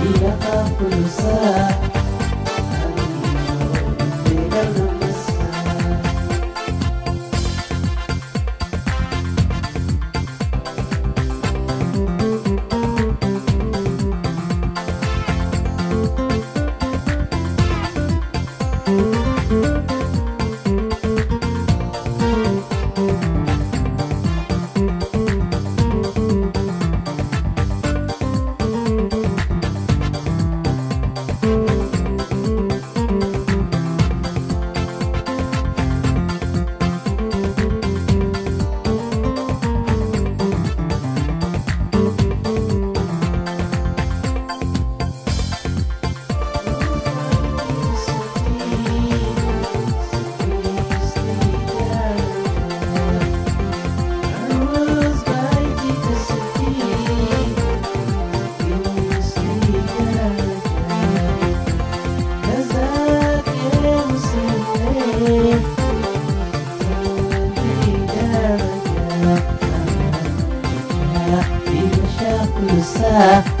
Tidak tak pulsa Yeah.